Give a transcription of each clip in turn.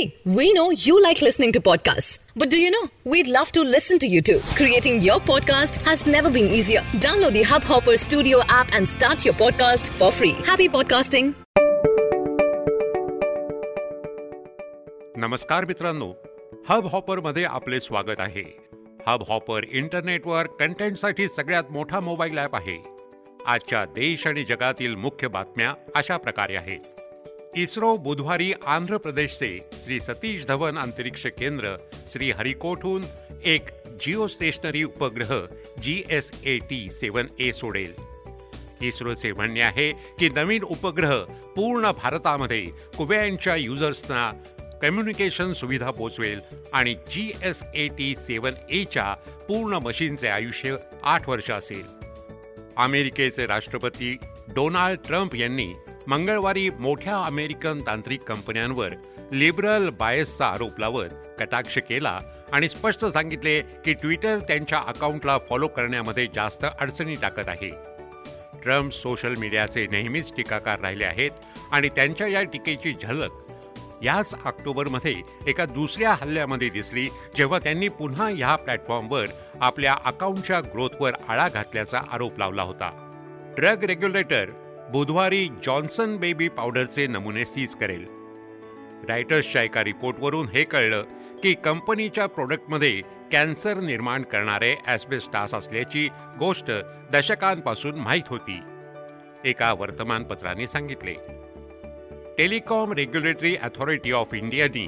See, we know you like listening to podcasts. But do you know? We'd love to listen to you too. Creating your podcast has never been easier. Download the Hubhopper Studio app and start your podcast for free. Happy podcasting. नमस्कार मित्रांनो hub हॉपरमध्ये आपले स्वागत आहे hub hopper इंटरनेटवर कंटेंटसाठी सगळ्यात मोठा mobile app आहे आजच्या देश आणि जगातील मुख्य बातम्या अशा प्रकारे आहेत इस्रो बुधवारी आंध्र प्रदेशचे श्री सतीश धवन अंतरिक्ष केंद्र श्री हरिकोटहून एक जिओ स्टेशनरी उपग्रह जी एस ए टी सेवन ए सोडेल. इस्रोचे म्हणणे आहे की नवीन उपग्रह पूर्ण भारतामध्ये कुबेयांच्या युजर्सना कम्युनिकेशन सुविधा पोचवेल आणि जी एस ए टी सेवन एच्या पूर्ण मशीनचे आयुष्य आठ वर्ष असेल. अमेरिकेचे राष्ट्रपती डोनाल्ड ट्रम्प यांनी मंगळवारी मोठ्या अमेरिकन तांत्रिक कंपन्यांवर लिबरल बायसचा आरोप लावत कटाक्ष केला आणि स्पष्ट सांगितले की ट्विटर त्यांच्या अकाउंटला फॉलो करण्यामध्ये जास्त अडचणी टाकत आहे. ट्रम्प सोशल मीडियाचे नेहमीच टीकाकार राहिले आहेत आणि त्यांच्या या टीकेची झलक याच ऑक्टोबरमध्ये एका दुसऱ्या हल्ल्यामध्ये दिसली जेव्हा त्यांनी पुन्हा ह्या प्लॅटफॉर्मवर आपल्या अकाउंटच्या ग्रोथवर आळा घातल्याचा आरोप लावला होता. ड्रग रेग्युलेटर बुधवारी जॉन्सन बेबी पावडरचे नमुने सीज करेल. रायटर्सच्या एका रिपोर्टवरून हे कळलं की कंपनीच्या प्रोडक्टमध्ये कॅन्सर निर्माण करणारे ॲस्बेस्टास असल्याची गोष्ट दशकांपासून माहीत होती. एका वर्तमानपत्राने सांगितले. टेलिकॉम रेग्युलेटरी अथॉरिटी ऑफ इंडियानी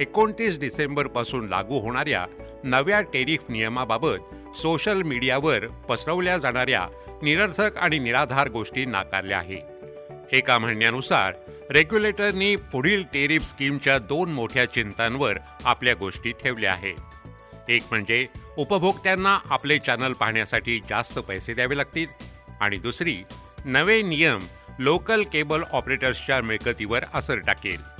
एकोणतीस डिसेंबरपासून लागू होणाऱ्या नव्या टेरिफ नियमाबाबत सोशल मीडियावर पसरवल्या जाणाऱ्या निरर्थक आणि निराधार गोष्टी नाकारल्या आहेत. एका म्हणण्यानुसार रेग्युलेटरनी पुढील टेरिफ स्कीमच्या दोन मोठ्या चिंतांवर आपल्या गोष्टी ठेवल्या आहेत. एक म्हणजे उपभोक्त्यांना आपले चॅनल पाहण्यासाठी जास्त पैसे द्यावे लागतील आणि दुसरी नवे नियम लोकल केबल ऑपरेटर्सच्या मिळकतीवर असर टाकेल.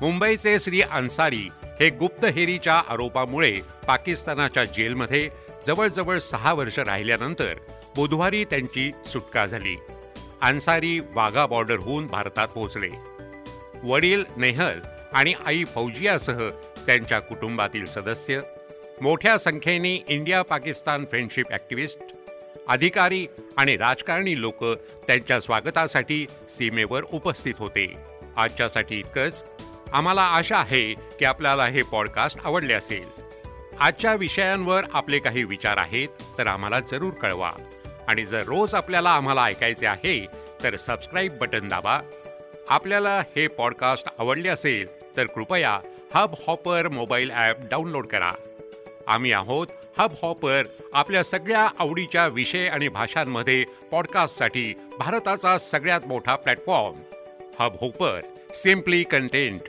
मुंबईचे श्री अन्सारी हे गुप्तहेरीच्या आरोपामुळे पाकिस्तानाच्या जेलमध्ये जवळजवळ सहा वर्ष राहिल्यानंतर बुधवारी त्यांची सुटका झाली. अन्सारी वाघा बॉर्डरहून भारतात पोहोचले. वडील नेहल आणि आई फौजियासह त्यांच्या कुटुंबातील सदस्य मोठ्या संख्येने इंडिया पाकिस्तान फ्रेंडशिप ॲक्टिव्हिस्ट अधिकारी आणि राजकारणी लोक त्यांच्या स्वागतासाठी सीमेवर उपस्थित होते. आजच्यासाठी इतकंच. आम्हाला आशा आहे की आपल्याला हे पॉडकास्ट आवडले असेल. आजच्या विषयांवर आपले काही विचार आहेत तर आम्हाला जरूर कळवा. आणि जर रोज आपल्याला आम्हाला ऐकायचे आहे तर सबस्क्राईब बटन दाबा. आपल्याला हे पॉडकास्ट आवडले असेल तर कृपया hub hopper mobile app download करा. आम्ही आहोत हब हॉपर आपल्या सगळ्या आवडीच्या विषय आणि भाषांमध्ये पॉडकास्टसाठी भारताचा सगळ्यात मोठा platform Hubhopper simply content